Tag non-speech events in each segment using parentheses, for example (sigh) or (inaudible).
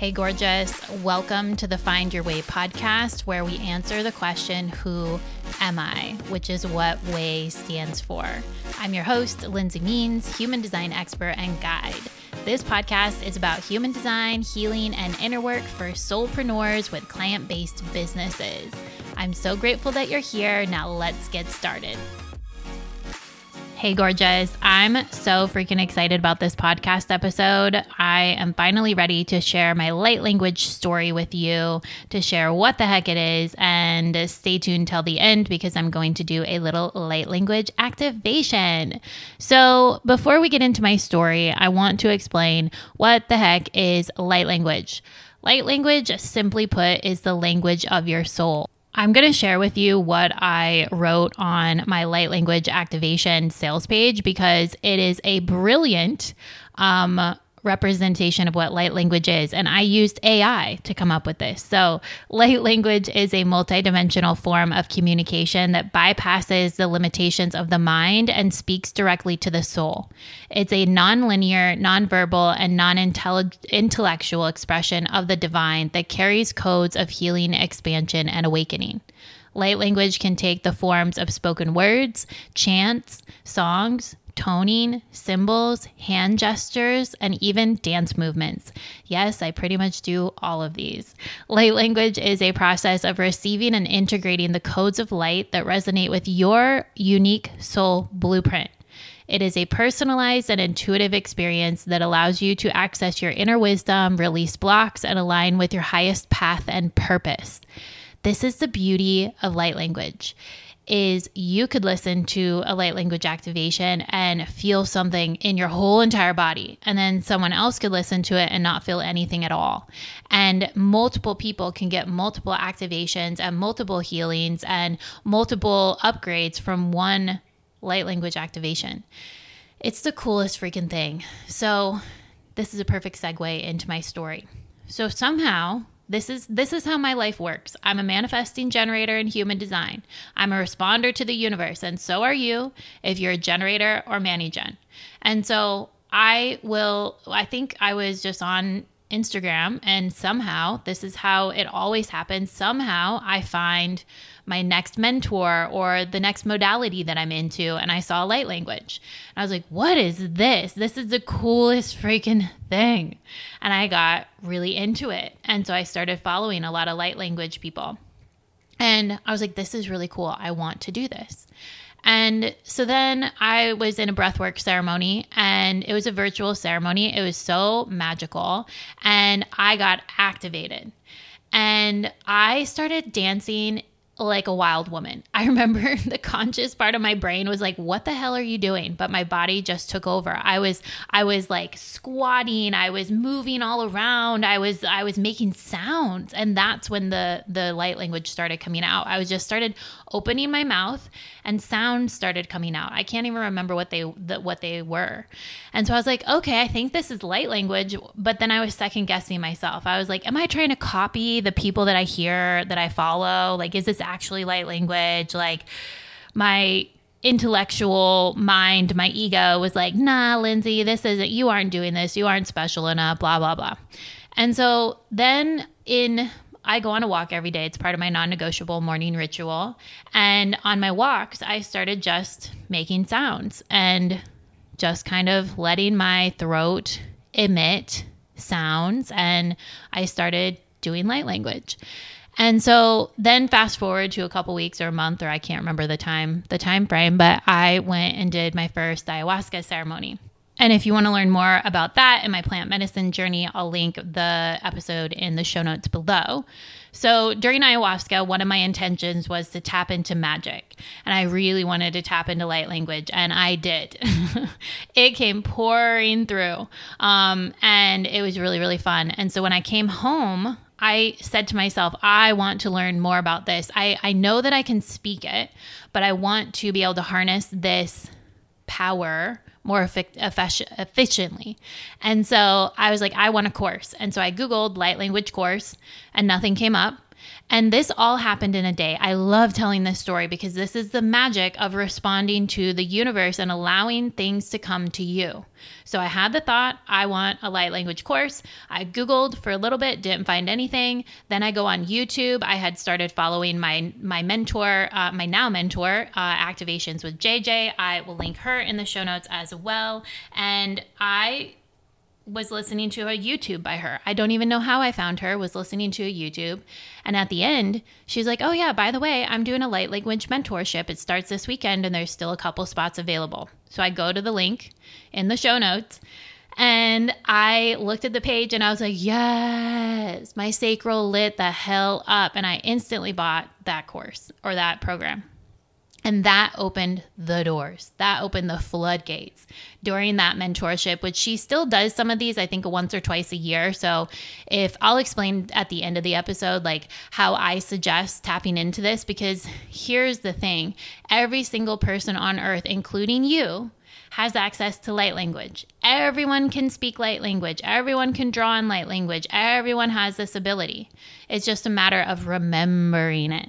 Hey, gorgeous. Welcome to the Find Your Way podcast, where we answer the question, Who am I? which is what WAY stands for. I'm your host, Lindsey Means, human design expert and guide. This podcast is about human design, healing, and inner work for soulpreneurs with client based businesses. I'm so grateful that you're here. Now, let's get started. Hey, gorgeous. I'm so freaking excited about this podcast episode. I am finally ready to share my light language story with you, to share what the heck it is, and stay tuned till the end because I'm going to do a little light language activation. So, before we get into my story, I want to explain what the heck is light language. Light language, simply put, is the language of your soul. I'm going to share with you what I wrote on my light language activation sales page because it is a brilliant um, representation of what light language is. And I used AI to come up with this. So, light language is a multidimensional form of communication that bypasses the limitations of the mind and speaks directly to the soul. It's a nonlinear, nonverbal, and non intellectual expression of the divine that carries codes of healing, expansion, and awakening. Light language can take the forms of spoken words, chants, songs, toning, symbols, hand gestures, and even dance movements. Yes, I pretty much do all of these. Light language is a process of receiving and integrating the codes of light that resonate with your unique soul blueprint. It is a personalized and intuitive experience that allows you to access your inner wisdom, release blocks, and align with your highest path and purpose. This is the beauty of light language is you could listen to a light language activation and feel something in your whole entire body. And then someone else could listen to it and not feel anything at all. And multiple people can get multiple activations and multiple healings and multiple upgrades from one light language activation. It's the coolest freaking thing. So, this is a perfect segue into my story. So, somehow, this is this is how my life works. I'm a manifesting generator in human design. I'm a responder to the universe, and so are you if you're a generator or mani-gen. And so I will I think I was just on Instagram and somehow this is how it always happens. Somehow I find my next mentor or the next modality that I'm into. And I saw light language. And I was like, what is this? This is the coolest freaking thing. And I got really into it. And so I started following a lot of light language people. And I was like, this is really cool. I want to do this. And so then I was in a breathwork ceremony and it was a virtual ceremony. It was so magical. And I got activated. And I started dancing like a wild woman. (laughs) I remember the conscious part of my brain was like, "What the hell are you doing?" But my body just took over. I was I was like squatting, I was moving all around. I was I was making sounds, and that's when the the light language started coming out. I was just started opening my mouth and sounds started coming out. I can't even remember what they the, what they were. And so I was like, "Okay, I think this is light language." But then I was second guessing myself. I was like, "Am I trying to copy the people that I hear that I follow? Like is this actually light language. Like my intellectual mind, my ego was like, nah, Lindsey, this isn't, you aren't doing this. You aren't special enough, blah, blah, blah. And so then in, I go on a walk every day. It's part of my non negotiable morning ritual. And on my walks, I started just making sounds and just kind of letting my throat emit sounds. And I started doing light language. And so then fast forward to a couple weeks or a month or I can't remember the time the time frame, but I went and did my first ayahuasca ceremony. And if you want to learn more about that and my plant medicine journey, I'll link the episode in the show notes below. So during ayahuasca, one of my intentions was to tap into magic. And I really wanted to tap into light language, and I did. (laughs) it came pouring through. Um, and it was really, really fun. And so when I came home, I said to myself, I want to learn more about this. I, I know that I can speak it, but I want to be able to harness this power more efficiently. And so I was like, I want a course. And so I Googled light language course and nothing came up. And this all happened in a day. I love telling this story because this is the magic of responding to the universe and allowing things to come to you. So I had the thought, I want a light language course. I Googled for a little bit, didn't find anything. Then I go on YouTube. I had started following my my mentor, uh, my now mentor, uh, activations with JJ. I will link her in the show notes as well. And I was listening to a YouTube by her. I don't even know how I found her, was listening to a YouTube. And at the end, she's like, Oh, yeah, by the way, I'm doing a light language mentorship. It starts this weekend and there's still a couple spots available. So I go to the link in the show notes and I looked at the page and I was like, Yes, my sacral lit the hell up. And I instantly bought that course or that program. And that opened the doors. That opened the floodgates during that mentorship, which she still does some of these, I think once or twice a year. So, if I'll explain at the end of the episode, like how I suggest tapping into this, because here's the thing every single person on earth, including you, has access to light language. Everyone can speak light language. Everyone can draw in light language. Everyone has this ability. It's just a matter of remembering it.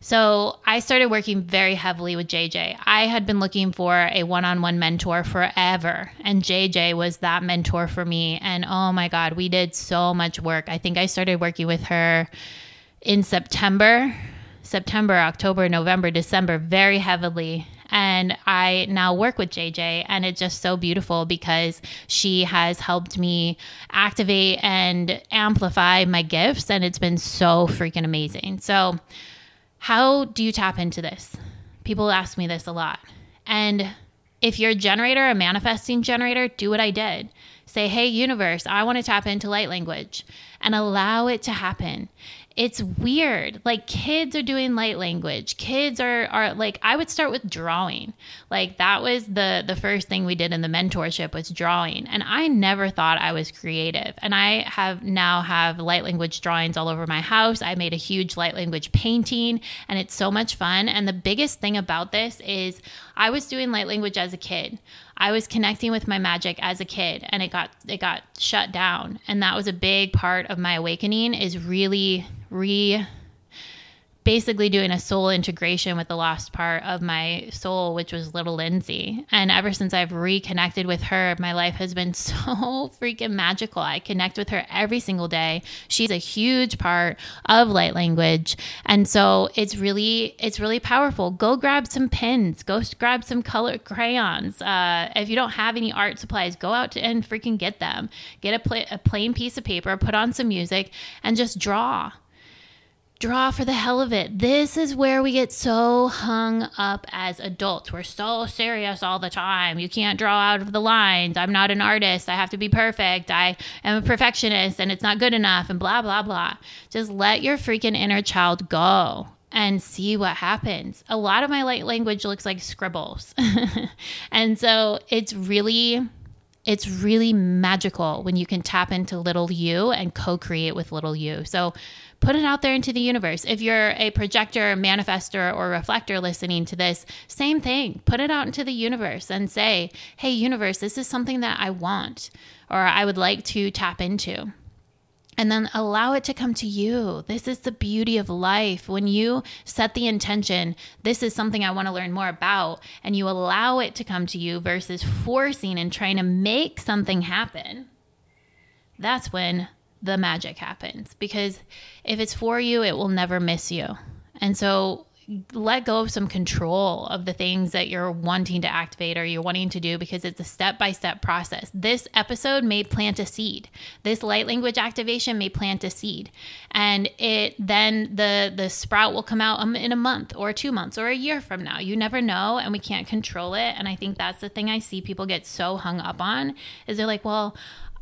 So I started working very heavily with JJ. I had been looking for a one on one mentor forever, and JJ was that mentor for me. And oh my God, we did so much work. I think I started working with her in September, September, October, November, December, very heavily. And I now work with JJ, and it's just so beautiful because she has helped me activate and amplify my gifts, and it's been so freaking amazing. So, how do you tap into this? People ask me this a lot. And if you're a generator, a manifesting generator, do what I did. Say, hey, universe, I want to tap into light language and allow it to happen it's weird. Like kids are doing light language. Kids are are like I would start with drawing. Like that was the the first thing we did in the mentorship was drawing. And I never thought I was creative. And I have now have light language drawings all over my house. I made a huge light language painting and it's so much fun. And the biggest thing about this is I was doing light language as a kid. I was connecting with my magic as a kid and it got it got shut down. And that was a big part of my awakening is really re basically doing a soul integration with the lost part of my soul, which was little Lindsey. And ever since I've reconnected with her, my life has been (laughs) so freaking magical. I connect with her every single day. She's a huge part of light language. And so it's really, it's really powerful. Go grab some pens, go grab some color crayons. Uh, if you don't have any art supplies, go out to, and freaking get them. Get a, pl- a plain piece of paper, put on some music, and just draw draw for the hell of it. This is where we get so hung up as adults. We're so serious all the time. You can't draw out of the lines. I'm not an artist. I have to be perfect. I am a perfectionist and it's not good enough and blah, blah, blah. Just let your freaking inner child go and see what happens. A lot of my light language looks like scribbles. (laughs) and so it's really it's really magical when you can tap into little you and co-create with little you. So put it out there into the universe. If you're a projector, manifester, or reflector listening to this, same thing. Put it out into the universe and say, hey, universe, this is something that I want or I would like to tap into. And then allow it to come to you. This is the beauty of life. When you set the intention, this is something I want to learn more about, and you allow it to come to you versus forcing and trying to make something happen, that's when the magic happens because if it's for you, it will never miss you. And so let go of some control of the things that you're wanting to activate or you're wanting to do because it's a step by step process. This episode may plant a seed. This light language activation may plant a seed, and it then the the sprout will come out um, in a month or two months or a year from now. You never know, and we can't control it. And I think that's the thing I see people get so hung up on is they're like, well.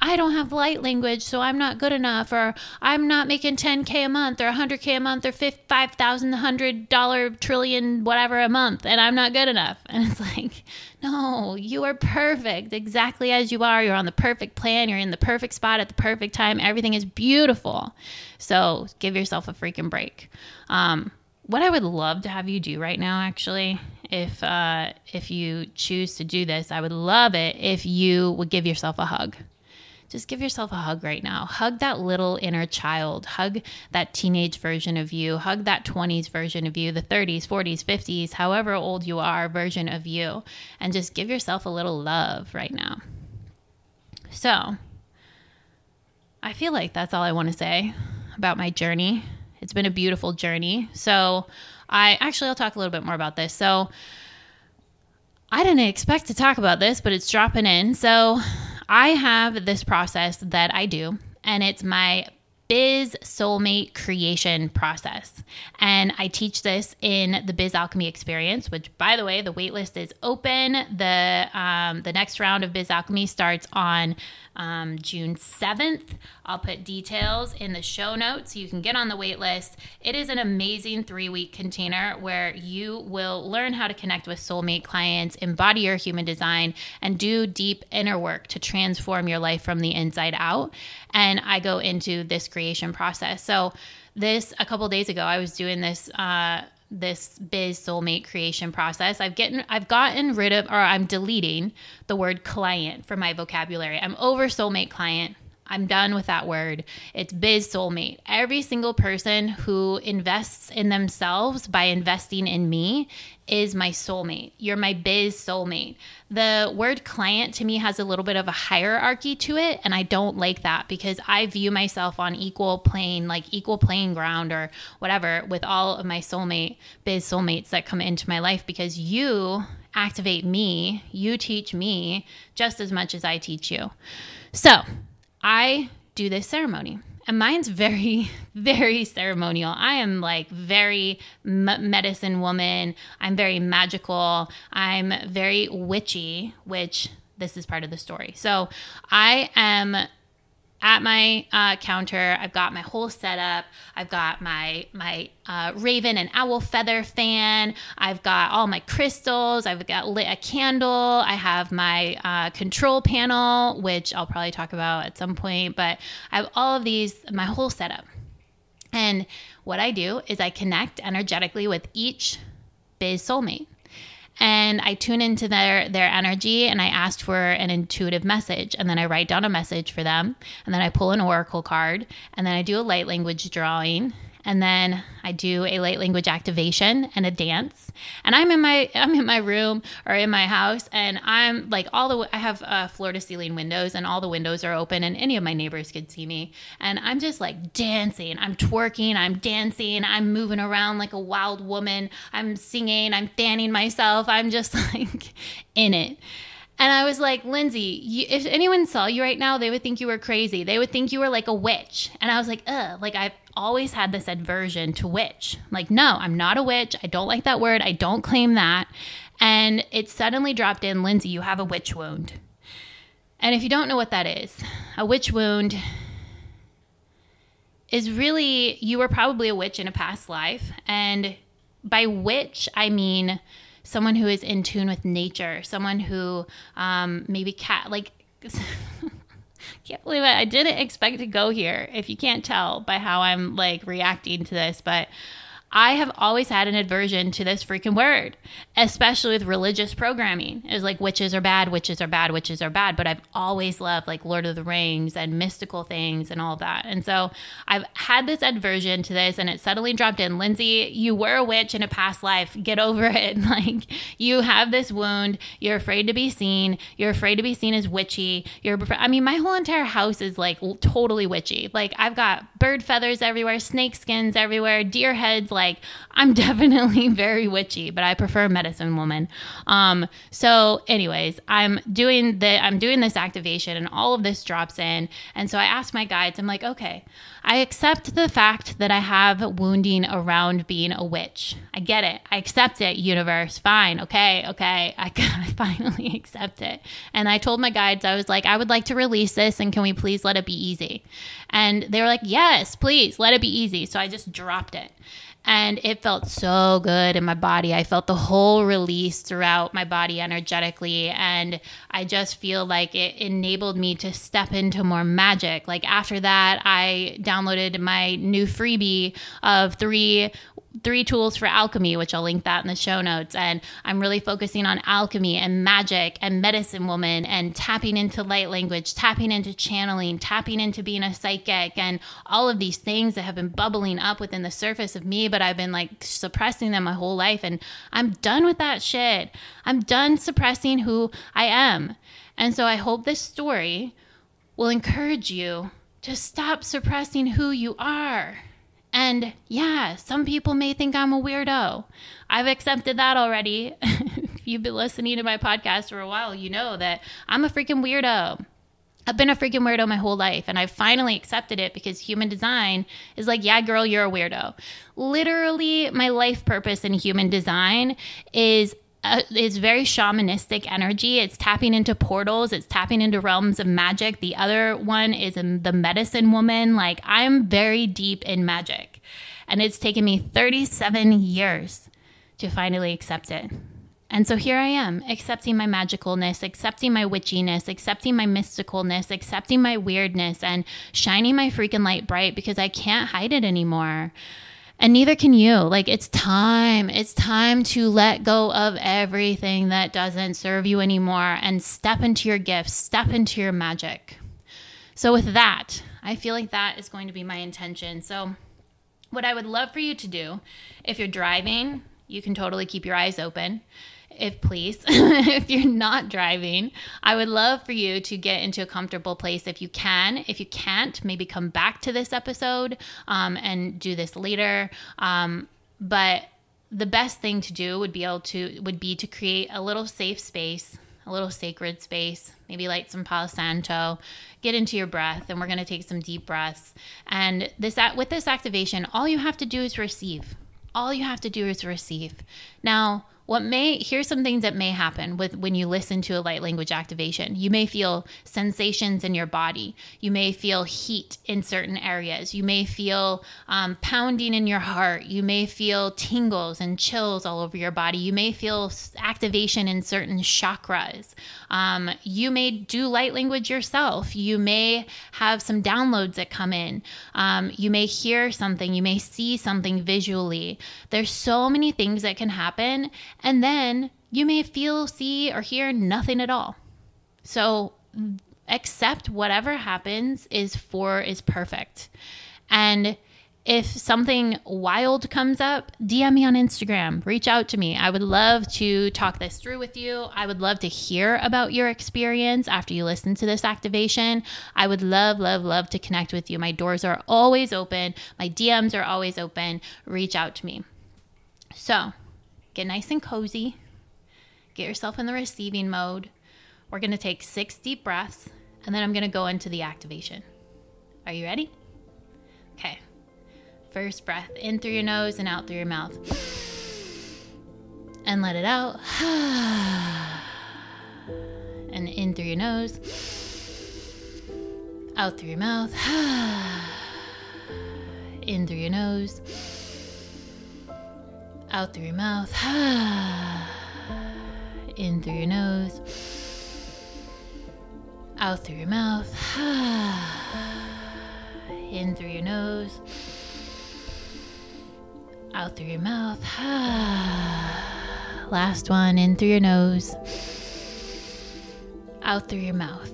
I don't have light language, so I'm not good enough, or I'm not making 10K a month, or 100K a month, or $5,000, dollar trillion, whatever a month, and I'm not good enough. (laughs) And it's like, no, you are perfect exactly as you are. You're on the perfect plan, you're in the perfect spot at the perfect time. Everything is beautiful. So give yourself a freaking break. Um, what I would love to have you do right now, actually, if uh, if you choose to do this, I would love it if you would give yourself a hug just give yourself a hug right now. Hug that little inner child. Hug that teenage version of you. Hug that 20s version of you, the 30s, 40s, 50s, however old you are version of you. And just give yourself a little love right now. So, I feel like that's all I want to say about my journey. It's been a beautiful journey. So, I actually I'll talk a little bit more about this. So, I didn't expect to talk about this, but it's dropping in. So, I have this process that I do, and it's my Biz Soulmate creation process. And I teach this in the Biz Alchemy experience, which, by the way, the waitlist is open. The um, the next round of Biz Alchemy starts on um, June 7th. I'll put details in the show notes so you can get on the waitlist. It is an amazing three week container where you will learn how to connect with soulmate clients, embody your human design, and do deep inner work to transform your life from the inside out. And I go into this creation process. So, this a couple days ago, I was doing this. Uh, this biz soulmate creation process i've gotten i've gotten rid of or i'm deleting the word client from my vocabulary i'm over soulmate client I'm done with that word. It's biz soulmate. Every single person who invests in themselves by investing in me is my soulmate. You're my biz soulmate. The word client to me has a little bit of a hierarchy to it, and I don't like that because I view myself on equal plane, like equal playing ground or whatever, with all of my soulmate, biz soulmates that come into my life because you activate me, you teach me just as much as I teach you. So, I do this ceremony. And mine's very, (laughs) very ceremonial. I am like very m- medicine woman. I'm very magical. I'm very witchy, which this is part of the story. So I am at my uh, counter. I've got my whole setup. I've got my my uh, raven and owl feather fan. I've got all my crystals. I've got lit a candle. I have my uh, control panel, which I'll probably talk about at some point. But I have all of these, my whole setup. And what I do is I connect energetically with each biz soulmate and I tune into their their energy and I asked for an intuitive message. And then I write down a message for them. And then I pull an oracle card. And then I do a light language drawing and then I do a light language activation and a dance. And I'm in my (laughs) I'm in my room or in my house, and I'm like all the I have uh, floor to ceiling windows, and all the windows are open, and any of my neighbors could see me. And I'm just like dancing, I'm twerking, I'm dancing, I'm moving around like a wild woman. I'm singing, I'm fanning myself. I'm just (laughs) like in it. And I was like, Lindsey, you, if anyone saw you right now, they would think you were crazy. They would think you were like a witch. And I was like, ugh, like I've always had this aversion to witch. Like, no, I'm not a witch. I don't like that word. I don't claim that. And it suddenly dropped in, Lindsey, you have a witch wound. And if you don't know what that is, a witch wound is really, you were probably a witch in a past life. And by witch, I mean, someone who is in tune with nature, someone who um, maybe cat like. (laughs) can't believe it. I didn't expect to go here. If you can't tell by how I'm like reacting to this, but I have always had an aversion to this freaking word, especially with religious programming. It was like witches are bad, witches are bad, witches are bad. But I've always loved like Lord of the Rings and mystical things and all that. And so I've had this aversion to this, and it suddenly dropped in. Lindsey, you were a witch in a past life. Get over it. (laughs) Like you have this wound. You're afraid to be seen. You're afraid to be seen as witchy. You're. I mean, my whole entire house is like totally witchy. Like I've got bird feathers everywhere, snake skins everywhere, deer heads. Like like I'm (laughs) definitely very witchy, but I prefer medicine woman. Um, so anyways, I'm doing the I'm doing this activation and all of this drops in. And so I ask my guides, I'm like, okay, I accept the fact that I have wounding around being a witch. I get it. I accept it, universe. Fine. Okay. Okay. I, (laughs) I finally accept it. And I told my guides, I was like, I would like to release this and can we please let it be easy? And they were like, yes, please let it be easy. So I just dropped it and it felt so good in my body. I felt the whole release throughout my body energetically, and I just feel like it enabled me to step into more magic. Like after that, I downloaded my new freebie of three three tools for alchemy, which I'll link that in the show notes. And I'm really focusing on alchemy and magic and medicine woman and tapping into light language, tapping into channeling, tapping into being a psychic, and all of these things that have been bubbling up within the surface of me, but I've been like suppressing them my whole life. And I'm done with that shit. I'm done suppressing who I am. And so I hope this story will encourage you to stop suppressing who you are and yeah, some people may think I'm a weirdo. I've accepted that already. (laughs) if you've been listening to my podcast for a while, you know that I'm a freaking weirdo. I've been a freaking weirdo my whole life, and I finally accepted it because human design is like, yeah, girl, you're a weirdo. Literally, my life purpose in human design is uh, it's very shamanistic energy. It's tapping into portals. It's tapping into realms of magic. The other one is the medicine woman. Like I'm very deep in magic, and it's taken me 37 years to finally accept it. And so here I am, accepting my magicalness, accepting my witchiness, accepting my mysticalness, accepting my weirdness, and shining my freaking light bright because I can't hide it anymore and neither can you. Like, it's time. It's time to let go of everything that doesn't serve you anymore and step into your gifts, step into your magic. So, with that, I feel like that is going to be my intention. So, what I would love for you to do, if you're driving, you can totally keep your eyes open if please (laughs) if you're not driving i would love for you to get into a comfortable place if you can. If you can't maybe come back to this episode um, and do this later. Um, but the best thing to do would be able to would be to create a little safe space a little sacred space maybe light some palo santo get into your breath and we're going to take some deep breaths. And this with this activation all you have to do is receive. All you have to do is receive. Now what may here's some things that may happen with when you listen to a light language activation. You may feel sensations in your body. You may feel heat in certain areas. You may feel um, pounding in your heart. You may feel tingles and chills all over your body. You may feel activation in certain chakras. Um, you may do light language yourself. You may have some downloads that come in. Um, you may hear something. You may see something visually. There's so many things that can happen and then you may feel, see, or hear nothing at all. So accept whatever happens is for is perfect. And if something wild comes up, DM me on Instagram, reach out to me. I would love to talk this through with you. I would love to hear about your experience after you listen to this activation. I would love, love, love to connect with you. My doors are always open, my DMs are always open. Reach out to me. So, Get nice and cozy. Get yourself in the receiving mode. We're going to take six deep breaths, and then I'm going to go into the activation. Are you ready? Okay. First breath in through your nose and out through your mouth. And let it out. (sighs) And in through your nose, out through your mouth, (sighs) in through your nose out through your mouth, (sighs) in through your nose, out through your mouth, (sighs) in through your nose, out through your mouth. (sighs) Last one, in through your nose, out through your mouth.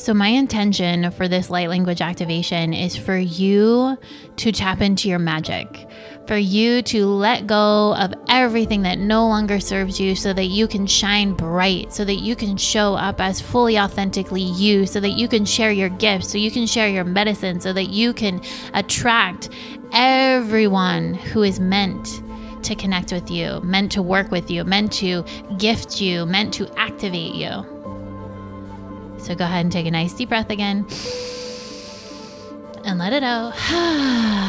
So, my intention for this light language activation is for you to tap into your magic, for you to let go of everything that no longer serves you so that you can shine bright, so that you can show up as fully authentically you, so that you can share your gifts, so you can share your medicine, so that you can attract everyone who is meant to connect with you, meant to work with you, meant to gift you, meant to activate you. So go ahead and take a nice deep breath again and let it out. (sighs)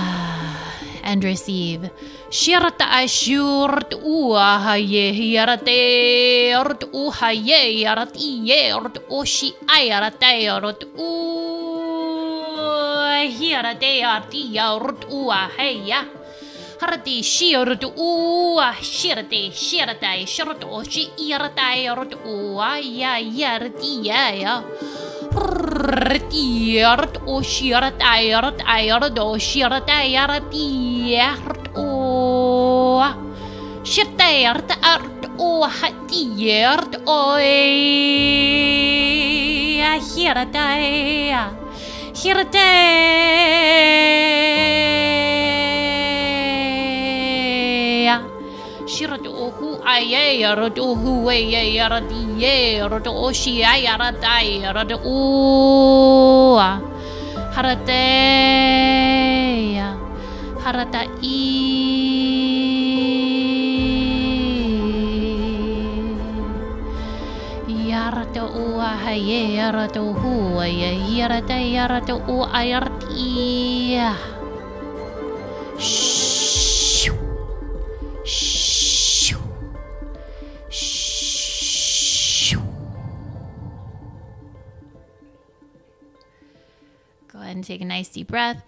and receive. Shirata ashurt. Harati shiort ua shirate shirate shirot oshi irate ort ua ya yarti ya ya. Rtiert o shiert eiert eiert o shiert eiert iert o shiert eiert ert o hatiert o hiert ei hiert ei Shirat ohu aye yarat ohu aye yarat ye yarat oshi ay yarat ay yarat o harate harata i yarata o aye and take a nice deep breath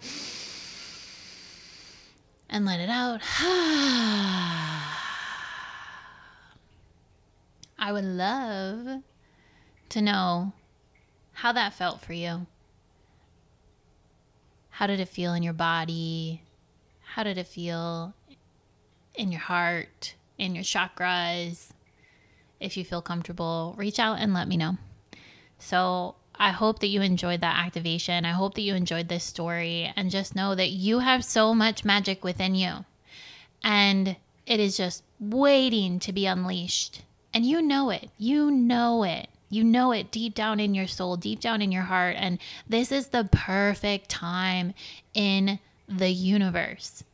and let it out. (sighs) I would love to know how that felt for you. How did it feel in your body? How did it feel in your heart, in your chakras? If you feel comfortable, reach out and let me know. So, I hope that you enjoyed that activation. I hope that you enjoyed this story and just know that you have so much magic within you. And it is just waiting to be unleashed. And you know it. You know it. You know it deep down in your soul, deep down in your heart. And this is the perfect time in the universe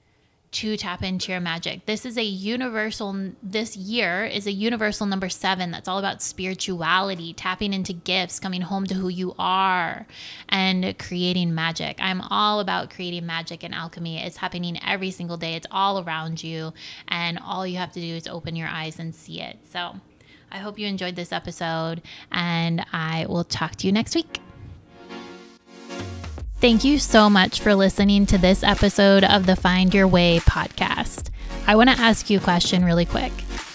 to tap into your magic. This is a universal, this year is a universal number seven that's all about spirituality, tapping into gifts, coming home to who you are, and creating magic. I'm all about creating magic and alchemy. It's happening every single day, it's all around you, and all you have to do is open your eyes and see it. So I hope you enjoyed this episode, and I will talk to you next week. Thank you so much for listening to this episode of the Find Your Way podcast. I want to ask you a question really quick.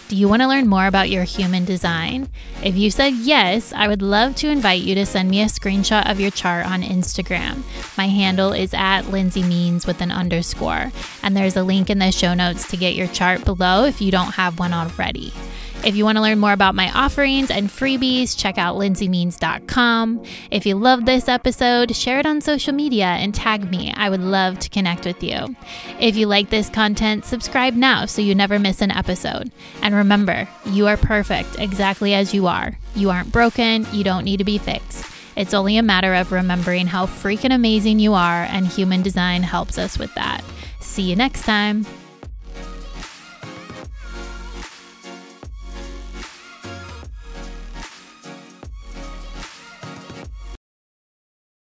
Do you want to learn more about your human design? If you said yes, I would love to invite you to send me a screenshot of your chart on Instagram. My handle is at Lindsey Means with an underscore, and there's a link in the show notes to get your chart below if you don't have one already. If you want to learn more about my offerings and freebies, check out lindseymeans.com. If you love this episode, share it on social media and tag me. I would love to connect with you. If you like this content, subscribe now so you never miss an episode. And remember, you are perfect exactly as you are. You aren't broken, you don't need to be fixed. It's only a matter of remembering how freaking amazing you are, and human design helps us with that. See you next time.